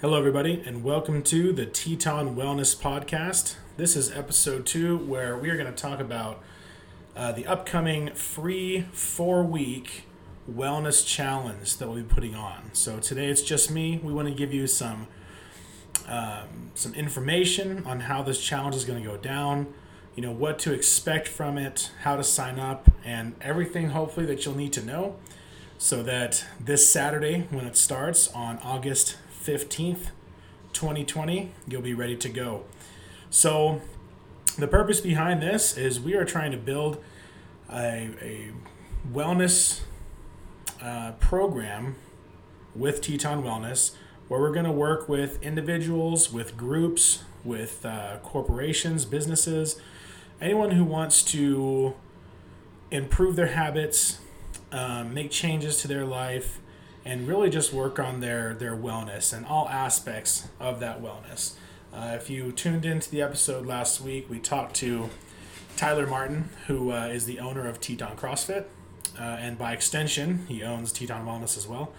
Hello, everybody, and welcome to the Teton Wellness Podcast. This is episode two, where we are going to talk about uh, the upcoming free four week wellness challenge that we'll be putting on. So today it's just me. We want to give you some um, some information on how this challenge is going to go down. You know what to expect from it, how to sign up, and everything hopefully that you'll need to know, so that this Saturday when it starts on August 15th, 2020, you'll be ready to go. So, the purpose behind this is we are trying to build a, a wellness uh, program with Teton Wellness where we're going to work with individuals, with groups, with uh, corporations, businesses, anyone who wants to improve their habits, um, make changes to their life, and really just work on their their wellness and all aspects of that wellness. Uh, if you tuned into the episode last week, we talked to Tyler Martin, who uh, is the owner of Teton CrossFit, uh, and by extension, he owns Teton Wellness as well,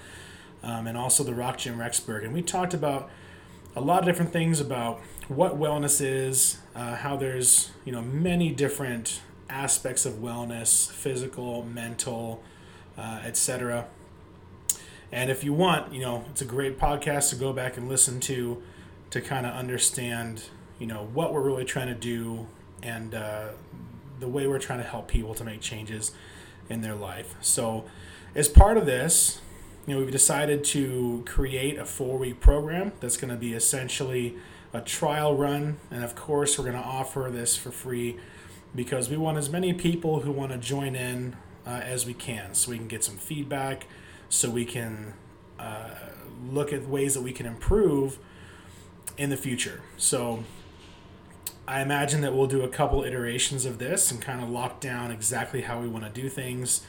um, and also the Rock Gym Rexburg. And we talked about a lot of different things about what wellness is, uh, how there's you know many different aspects of wellness, physical, mental, uh, etc. And if you want, you know, it's a great podcast to go back and listen to to kind of understand, you know, what we're really trying to do and uh, the way we're trying to help people to make changes in their life. So, as part of this, you know, we've decided to create a four week program that's going to be essentially a trial run. And of course, we're going to offer this for free because we want as many people who want to join in uh, as we can so we can get some feedback so we can uh, look at ways that we can improve in the future. So I imagine that we'll do a couple iterations of this and kind of lock down exactly how we want to do things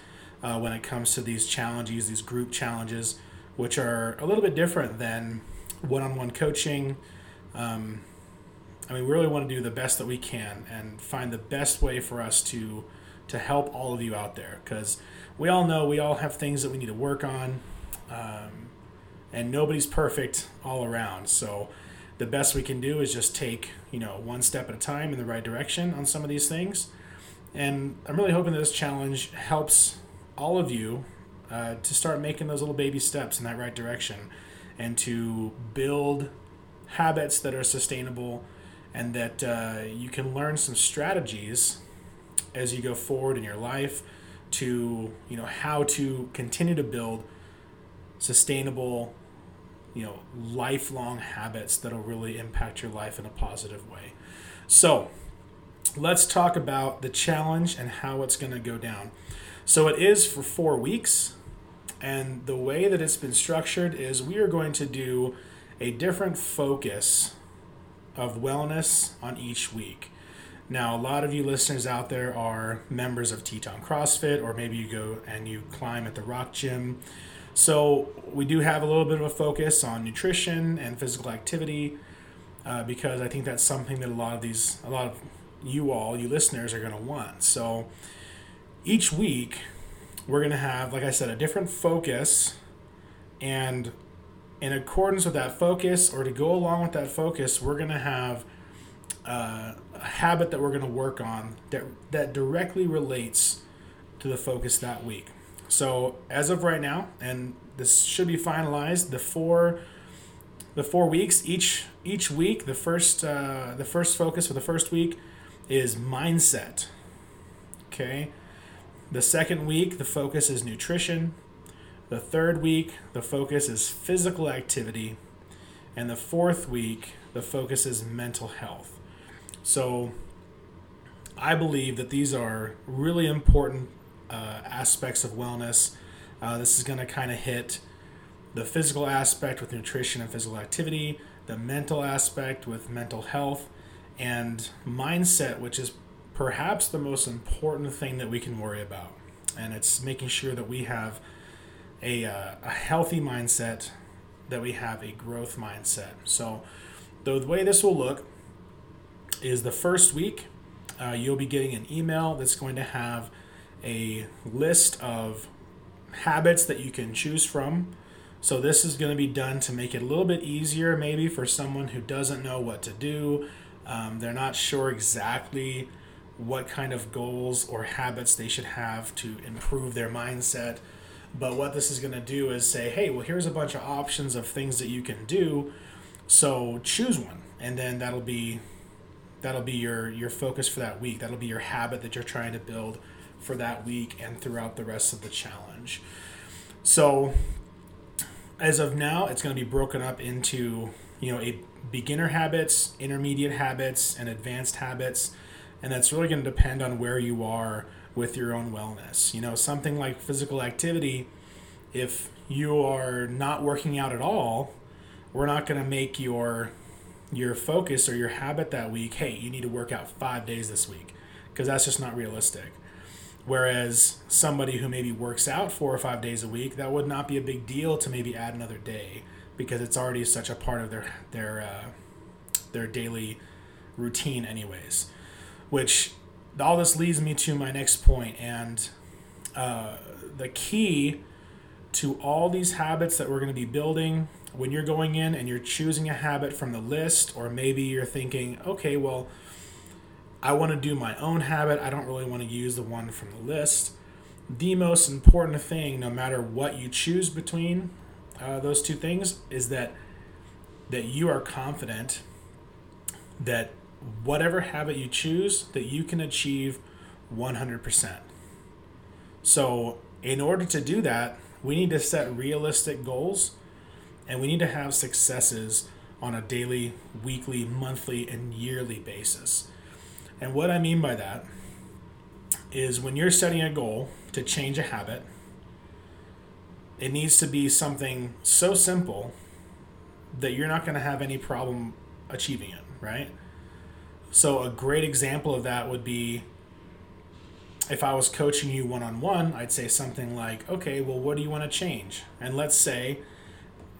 uh, when it comes to these challenges, these group challenges, which are a little bit different than one on one coaching. Um, I mean, we really want to do the best that we can and find the best way for us to to help all of you out there because we all know we all have things that we need to work on, um, and nobody's perfect all around. So the best we can do is just take you know one step at a time in the right direction on some of these things. And I'm really hoping that this challenge helps all of you uh, to start making those little baby steps in that right direction and to build habits that are sustainable and that uh, you can learn some strategies as you go forward in your life to you know how to continue to build sustainable you know lifelong habits that'll really impact your life in a positive way. So let's talk about the challenge and how it's going to go down. So it is for four weeks and the way that it's been structured is we are going to do a different focus of wellness on each week now, a lot of you listeners out there are members of Teton CrossFit, or maybe you go and you climb at the Rock Gym. So, we do have a little bit of a focus on nutrition and physical activity uh, because I think that's something that a lot of these, a lot of you all, you listeners, are going to want. So, each week, we're going to have, like I said, a different focus. And in accordance with that focus, or to go along with that focus, we're going to have uh, a habit that we're going to work on that that directly relates to the focus that week. So as of right now, and this should be finalized, the four the four weeks each each week the first uh, the first focus for the first week is mindset. Okay. The second week the focus is nutrition. The third week the focus is physical activity. And the fourth week the focus is mental health. So I believe that these are really important uh, aspects of wellness. Uh, this is going to kind of hit the physical aspect with nutrition and physical activity, the mental aspect with mental health, and mindset, which is perhaps the most important thing that we can worry about. And it's making sure that we have a, uh, a healthy mindset, that we have a growth mindset. So, the way this will look is the first week, uh, you'll be getting an email that's going to have a list of habits that you can choose from So this is going to be done to make it a little bit easier, maybe for someone who doesn't know what to do. Um, they're not sure exactly what kind of goals or habits they should have to improve their mindset. But what this is going to do is say, hey, well, here's a bunch of options of things that you can do. So choose one, and then that'll be that'll be your your focus for that week. That'll be your habit that you're trying to build for that week and throughout the rest of the challenge. So as of now, it's going to be broken up into you know a beginner habits, intermediate habits, and advanced habits, and that's really going to depend on where you are with your own wellness. You know, something like physical activity, if you are not working out at all, we're not going to make your your focus or your habit that week, hey, you need to work out 5 days this week because that's just not realistic. Whereas somebody who maybe works out 4 or 5 days a week, that would not be a big deal to maybe add another day because it's already such a part of their their uh, their daily routine anyways. Which all this leads me to my next point, and uh, the key to all these habits that we're going to be building when you're going in and you're choosing a habit from the list, or maybe you're thinking, okay, well, I want to do my own habit, I don't really want to use the one from the list. The most important thing, no matter what you choose between uh, those two things, is that that you are confident that whatever habit you choose that you can achieve 100%. So, in order to do that, we need to set realistic goals and we need to have successes on a daily, weekly, monthly, and yearly basis. And what I mean by that is when you're setting a goal to change a habit, it needs to be something so simple that you're not going to have any problem achieving it, right? So, a great example of that would be if I was coaching you one on one, I'd say something like, okay, well, what do you want to change? And let's say,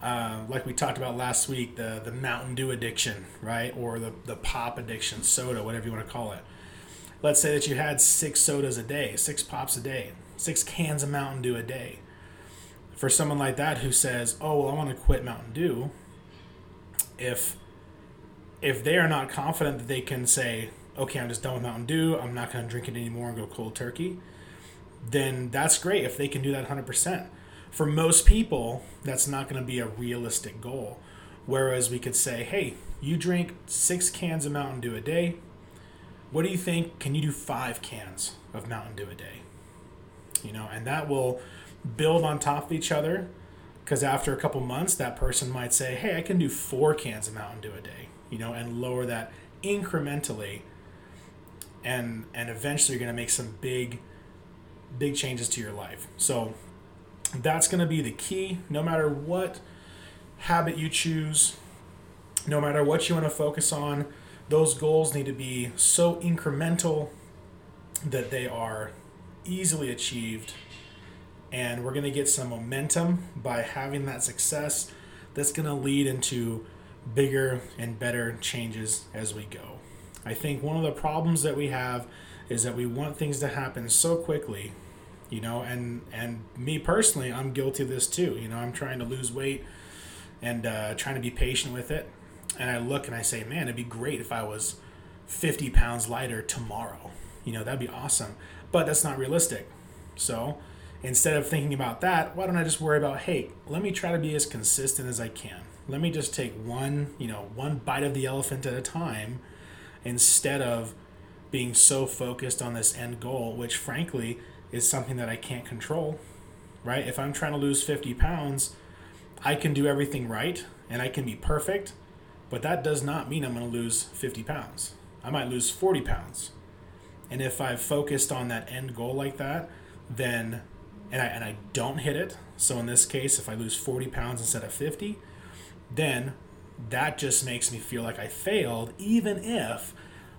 uh, like we talked about last week, the, the Mountain Dew addiction, right? Or the, the pop addiction, soda, whatever you want to call it. Let's say that you had six sodas a day, six pops a day, six cans of Mountain Dew a day. For someone like that who says, oh, well, I want to quit Mountain Dew, if if they are not confident that they can say, okay, I'm just done with Mountain Dew, I'm not going to drink it anymore and go cold turkey, then that's great if they can do that 100%. For most people, that's not going to be a realistic goal. Whereas we could say, hey, you drink six cans of Mountain Dew a day. What do you think? Can you do five cans of Mountain Dew a day? You know, and that will build on top of each other because after a couple months, that person might say, hey, I can do four cans of Mountain Dew a day you know, and lower that incrementally. And and eventually you're going to make some big big changes to your life. So that's going to be the key no matter what habit you choose, no matter what you want to focus on, those goals need to be so incremental that they are easily achieved and we're going to get some momentum by having that success that's going to lead into bigger and better changes as we go. I think one of the problems that we have is that we want things to happen so quickly, you know, and and me personally, I'm guilty of this too. You know, I'm trying to lose weight and uh, trying to be patient with it, and I look and I say, man, it'd be great if I was 50 pounds lighter tomorrow. You know, that'd be awesome, but that's not realistic. So instead of thinking about that, why don't I just worry about, hey, let me try to be as consistent as I can let me just take one, you know, one bite of the elephant at a time instead of being so focused on this end goal, which frankly is something that I can't control, right? If I'm trying to lose 50 pounds, I can do everything right and I can be perfect, but that does not mean I'm going to lose 50 pounds. I might lose 40 pounds. And if I've focused on that end goal like that, then and I, and I don't hit it. So in this case, if I lose 40 pounds instead of 50, then that just makes me feel like I failed, even if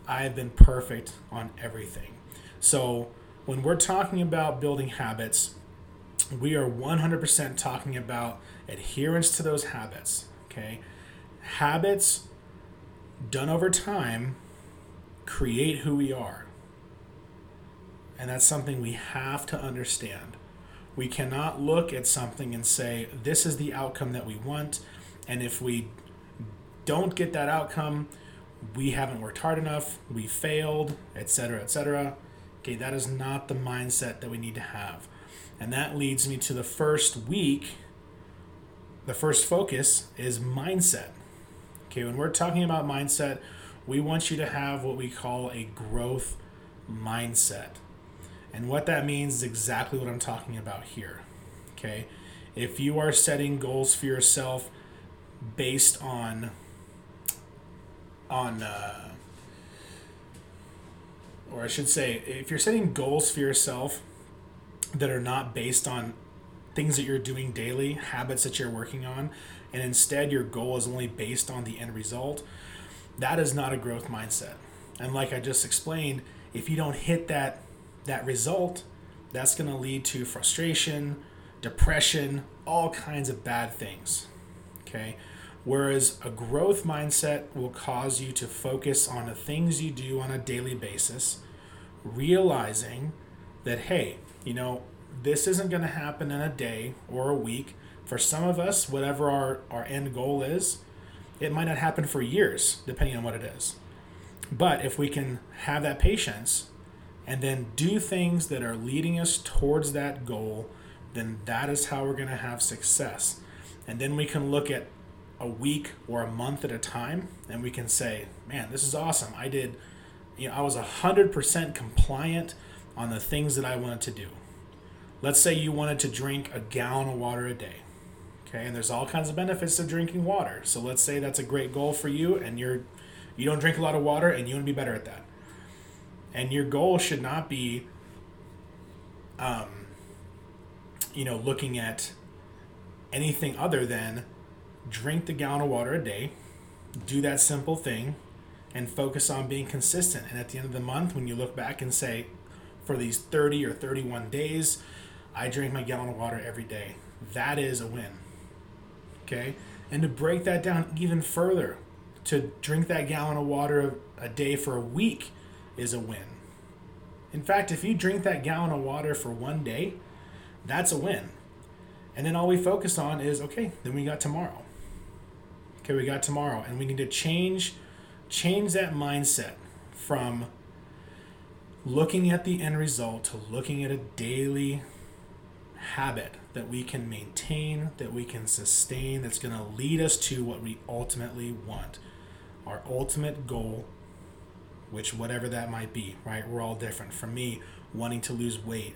I've been perfect on everything. So, when we're talking about building habits, we are 100% talking about adherence to those habits. Okay? Habits done over time create who we are. And that's something we have to understand. We cannot look at something and say, this is the outcome that we want. And if we don't get that outcome, we haven't worked hard enough, we failed, etc., etc. Okay, that is not the mindset that we need to have. And that leads me to the first week. The first focus is mindset. Okay, when we're talking about mindset, we want you to have what we call a growth mindset. And what that means is exactly what I'm talking about here. Okay, if you are setting goals for yourself based on on uh, or I should say, if you're setting goals for yourself that are not based on things that you're doing daily, habits that you're working on, and instead your goal is only based on the end result, that is not a growth mindset. And like I just explained, if you don't hit that that result, that's going to lead to frustration, depression, all kinds of bad things. Okay? Whereas a growth mindset will cause you to focus on the things you do on a daily basis, realizing that, hey, you know, this isn't going to happen in a day or a week. For some of us, whatever our, our end goal is, it might not happen for years, depending on what it is. But if we can have that patience and then do things that are leading us towards that goal, then that is how we're going to have success. And then we can look at a week or a month at a time and we can say man this is awesome. I did you know i was 100% compliant on the things that i wanted to do. Let's say you wanted to drink a gallon of water a day okay and there's all kinds of benefits to drinking water. So let's say that's a great goal for you and you're you don't drink a lot of water and you want to be better at that. And your goal should not be um you know looking at anything other than drink the gallon of water a day, do that simple thing, and focus on being consistent. And at the end of the month, when you look back and say, for these 30 or 31 days, I drink my gallon of water every day, that is a win. Okay? And to break that down even further, to drink that gallon of water a day for a week is a win. In fact, if you drink that gallon of water for one day, that's a win. And then all we focus on is okay, then we got tomorrow. Okay, we got tomorrow, and we need to change change that mindset from looking at the end result to looking at a daily habit that we can maintain, that we can sustain, that's going to lead us to what we ultimately want. Our ultimate goal, which whatever that might be, right? We're all different. For me, wanting to lose weight.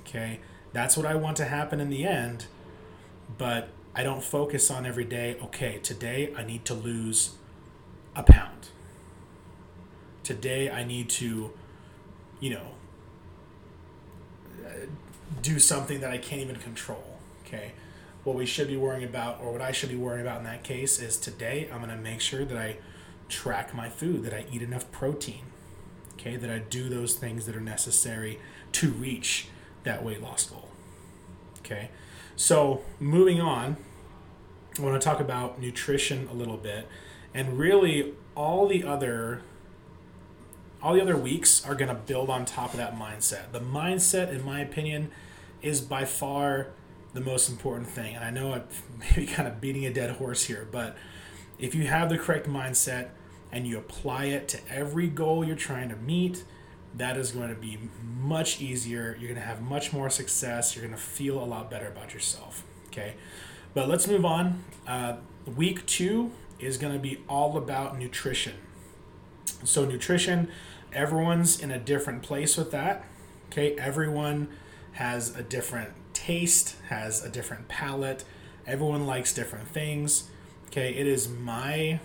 Okay? That's what I want to happen in the end, but I don't focus on every day, okay, today I need to lose a pound. Today I need to, you know, uh, do something that I can't even control, okay? What we should be worrying about, or what I should be worrying about in that case, is today I'm to make sure that I track my food, that I eat enough protein, okay, that I do those things that are necessary to reach that weight loss goal, okay? So, moving on, I want to talk about nutrition a little bit, and really all the other all the other weeks are going to build on top of that mindset. The mindset, in my opinion, is by far the most important thing. And I know I'm maybe kind of beating a dead horse here, but if you have the correct mindset and you apply it to every goal you're trying to meet, that is going to be much easier. You're going to have much more success. You're going to feel a lot better about yourself. Okay. But let's move on. Uh, week two is going to be all about nutrition. So, nutrition, everyone's in a different place with that. Okay, everyone has a different taste, has a different palate. Everyone likes different things. Okay, it is my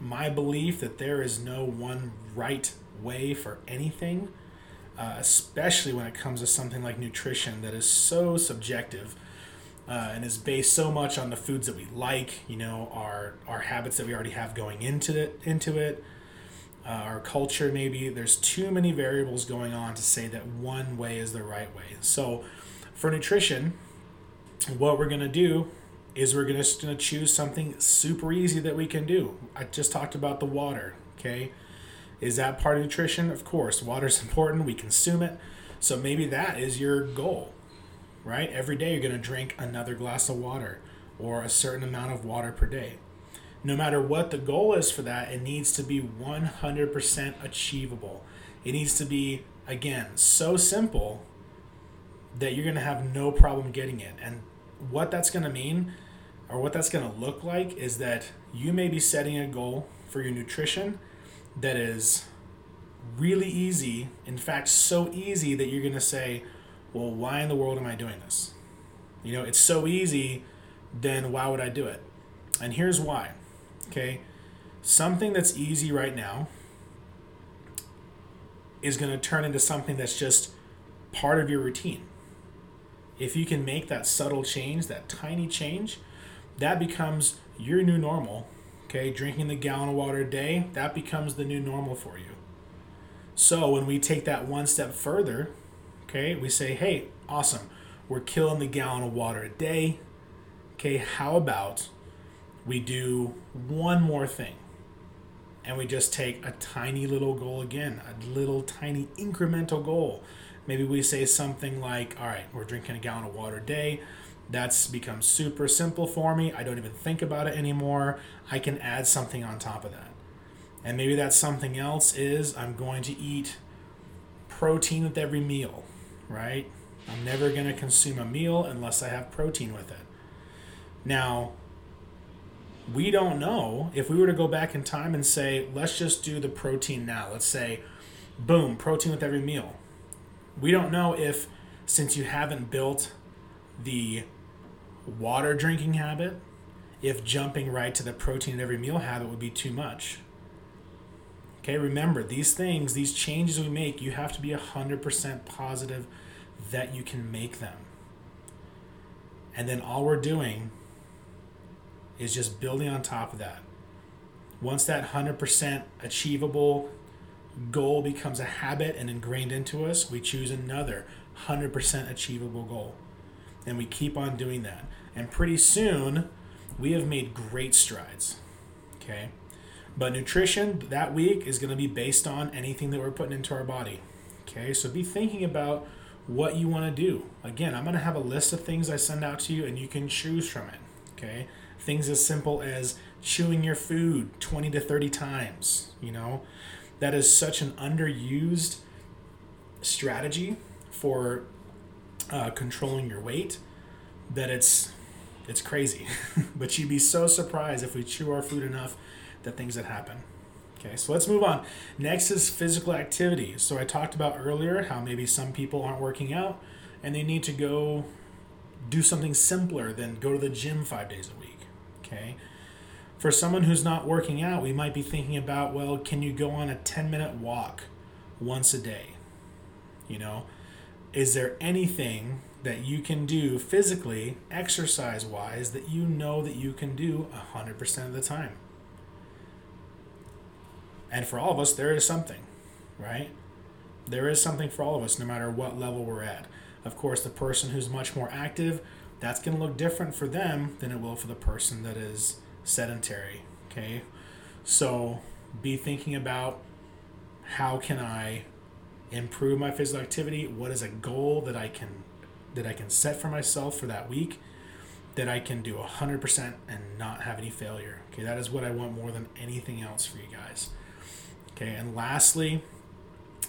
my belief that there is no one right way for anything, uh, especially when it comes to something like nutrition that is so subjective uh, and is based so much on the foods that we like, you know, our our habits that we already have going into it, into it, uh, our culture. Maybe there's too many variables going on to say that one way is the right way. So, for nutrition, what we're gonna do is we're just gonna choose something super easy that we can do. I just talked about the water. Okay, is that part of nutrition? Of course, water is important. We consume it, so maybe that is your goal right? Every day you're going to drink another glass of water or a certain amount of water per day. No matter what the goal is for that, it needs to be 100% achievable. It needs to be, again, so simple that you're going to have no problem getting it. And what that's going to mean or what that's going to look like is that you may be setting a goal for your nutrition that is really easy. In fact, so easy that you're going to say, well, why in the world am I doing this? You know, it's so easy, then why would I do it? And here's why. Okay. Something that's easy right now is going to turn into something that's just part of your routine. If you can make that subtle change, that tiny change, that becomes your new normal. Okay, drinking the gallon of water a day, that becomes the new normal for you. So when we take that one step further, okay, we say, hey, awesome, we're killing the gallon of water a day. Okay, how about we do one more thing? And we just take a tiny little goal again, a little tiny incremental goal. Maybe we say something like, all right, we're drinking a gallon of water a day that's become super simple for me. I don't even think about it anymore. I can add something on top of that. And maybe that something else is I'm going to eat protein with every meal, right? I'm never going to consume a meal unless I have protein with it. Now, we don't know if we were to go back in time and say, let's just do the protein now. Let's say, boom, protein with every meal. We don't know if, since you haven't built the water drinking habit if jumping right to the protein at every meal habit would be too much. Okay, remember these things, these changes we make, you have to be 100% positive that you can make them. And then all we're doing is just building on top of that. Once that 100% achievable goal becomes a habit and ingrained into us, we choose another 100% achievable goal. And we keep on doing that. And pretty soon, we have made great strides. Okay. But nutrition that week is going to be based on anything that we're putting into our body. Okay. So be thinking about what you want to do. Again, I'm going to have a list of things I send out to you, and you can choose from it. Okay. Things as simple as chewing your food 20 to 30 times. You know, that is such an underused strategy for uh, controlling your weight that it's it's crazy. but you'd be so surprised if we chew our food enough that things that happen. Okay, so let's move on. Next is physical activity. So I talked about earlier how maybe some people aren't working out and they need to go do something simpler than go to the gym five days a week. Okay. For someone who's not working out, we might be thinking about, well, can you go on a 10 minute walk once a day? You know, is there anything that you can do physically, exercise wise, that you know that you can do 100% of the time. And for all of us, there is something, right? There is something for all of us, no matter what level we're at. Of course, the person who's much more active, that's going to look different for them than it will for the person that is sedentary, okay? So be thinking about how can I improve my physical activity? What is a goal that I can that I can set for myself for that week that I can do 100% and not have any failure. Okay, that is what I want more than anything else for you guys. Okay, and lastly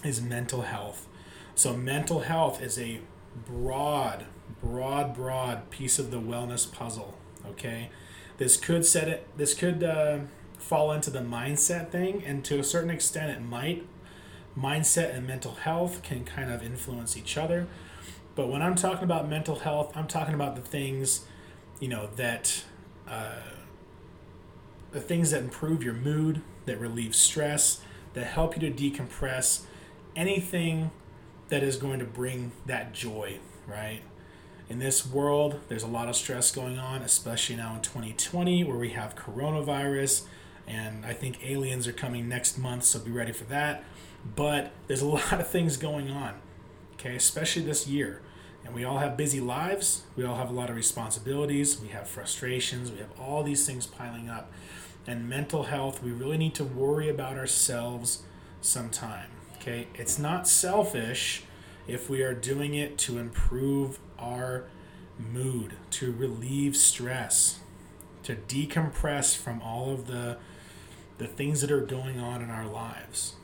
is mental health. So, mental health is a broad, broad, broad piece of the wellness puzzle. Okay, this could set it, this could uh, fall into the mindset thing, and to a certain extent, it might. Mindset and mental health can kind of influence each other but when I'm talking about mental health, I'm talking about the things, you know, that uh, the things that improve your mood, that relieve stress, that help you to decompress, anything that is going to bring that joy, right? In this world, there's a lot of stress going on, especially now in 2020 where we have coronavirus and I think aliens are coming next month, so be ready for that. But there's a lot of things going on, okay, especially this year. And we all have busy lives. We all have a lot of responsibilities. We have frustrations. We have all these things piling up. And mental health, we really need to worry about ourselves sometime. Okay? It's not selfish if we are doing it to improve our mood, to relieve stress, to decompress from all of the the things that are going on in our lives.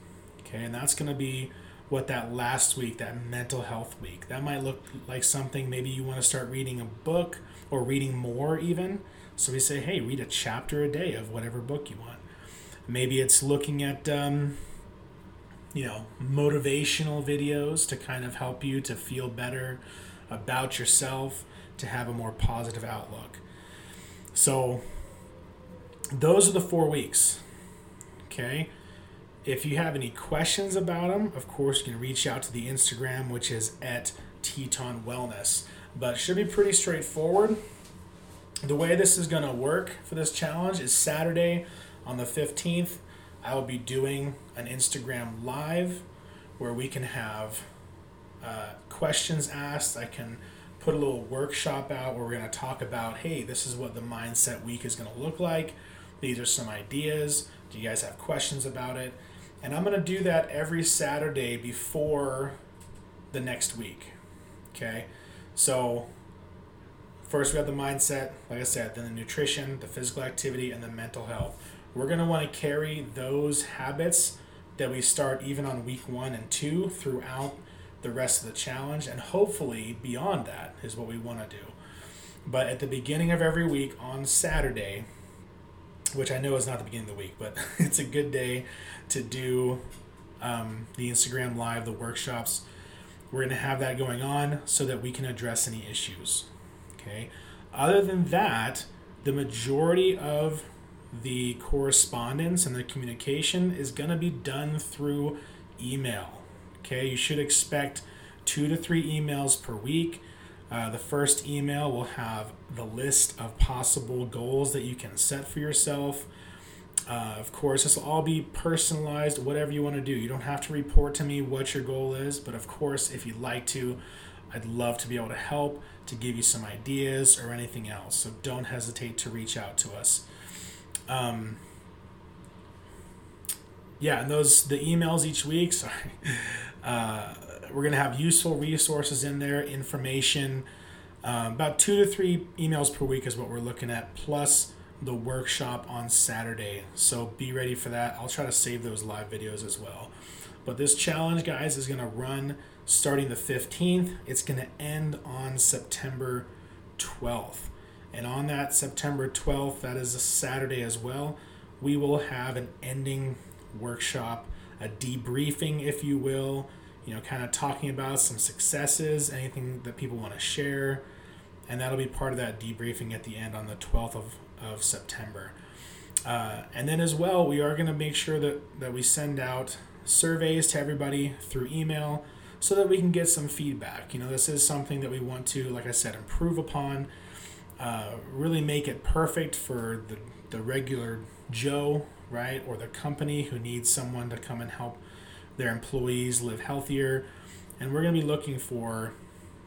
Okay, and that's going to be what that last week, that mental health week, that might look like something maybe you want to start reading a book or reading more even. So we say, hey, read a chapter a day of whatever book you want. Maybe it's looking at, um, you know, motivational videos to kind of help you to feel better about yourself, to have a more positive outlook. So those are the four weeks. Okay. If you have any questions about them, of course, you can reach out to the Instagram, which is at Teton Wellness. But should be pretty straightforward. The way this is going to work for this challenge is Saturday on the 15th. I will be doing an Instagram live where we can have uh, questions asked. I can put a little workshop out where we're going to talk about hey, this is what the mindset week is going to look like. These are some ideas. Do you guys have questions about it? And I'm going to do that every Saturday before the next week. Okay? So, first we have the mindset, like I said, then the nutrition, the physical activity, and the mental health. We're going to want to carry those habits that we start even on week one and two throughout the rest of the challenge, and hopefully beyond that is what we want to do. But at the beginning of every week on Saturday, which I know is not the beginning of the week, but it's a good day to do um, the Instagram live, the workshops. We're going to have that going on so that we can address any issues. Okay. Other than that, the majority of the correspondence and the communication is going to be done through email. Okay. You should expect two to three emails per week. Uh, the first email will have the list of possible goals that you can set for yourself. Uh, of course, this will all be personalized, whatever you want to do. You don't have to report to me what your goal is, but of course, if you'd like to, I'd love to be able to help, to give you some ideas or anything else. So don't hesitate to reach out to us. Um, yeah, and those the emails each week. Sorry, uh, we're gonna have useful resources in there, information. Um, about two to three emails per week is what we're looking at, plus the workshop on Saturday. So be ready for that. I'll try to save those live videos as well. But this challenge, guys, is going to run starting the 15th. It's going to end on September 12th. And on that September 12th, that is a Saturday as well, we will have an ending workshop, a debriefing, if you will, you know, kind of talking about some successes, anything that people want to share. And that'll be part of that debriefing at the end on the 12th of of September. Uh, and then as well, we are going to make sure that, that we send out surveys to everybody through email so that we can get some feedback. You know, this is something that we want to, like I said, improve upon, uh, really make it perfect for the, the regular Joe, right? Or the company who needs someone to come and help their employees live healthier. And we're going to be looking for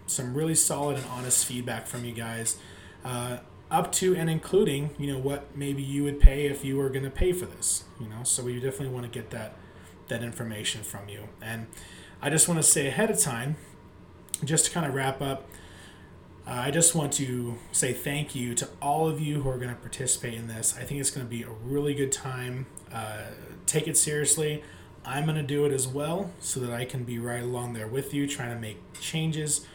some really solid and honest feedback from you guys. Uh, up to and including you know what maybe you would pay if you were going to pay for this you know so we definitely want to get that that information from you and i just want to say ahead of time just to kind of wrap up uh, i just want to say thank you to all of you who are going to participate in this i think it's going to be a really good time uh, take it seriously i'm going to do it as well so that i can be right along there with you trying to make changes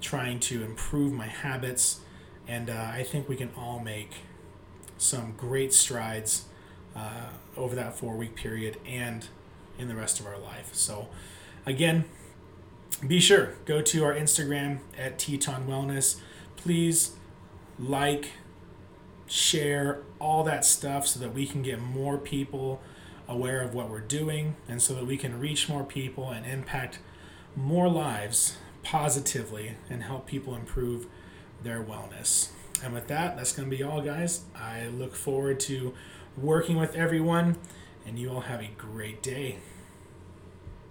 trying to improve my habits and uh, I think we can all make some great strides uh, over that four week period and in the rest of our life. So, again, be sure go to our Instagram at Teton Wellness. Please like, share all that stuff so that we can get more people aware of what we're doing and so that we can reach more people and impact more lives positively and help people improve their wellness. And with that, that's going to be all, guys. I look forward to working with everyone, and you all have a great day.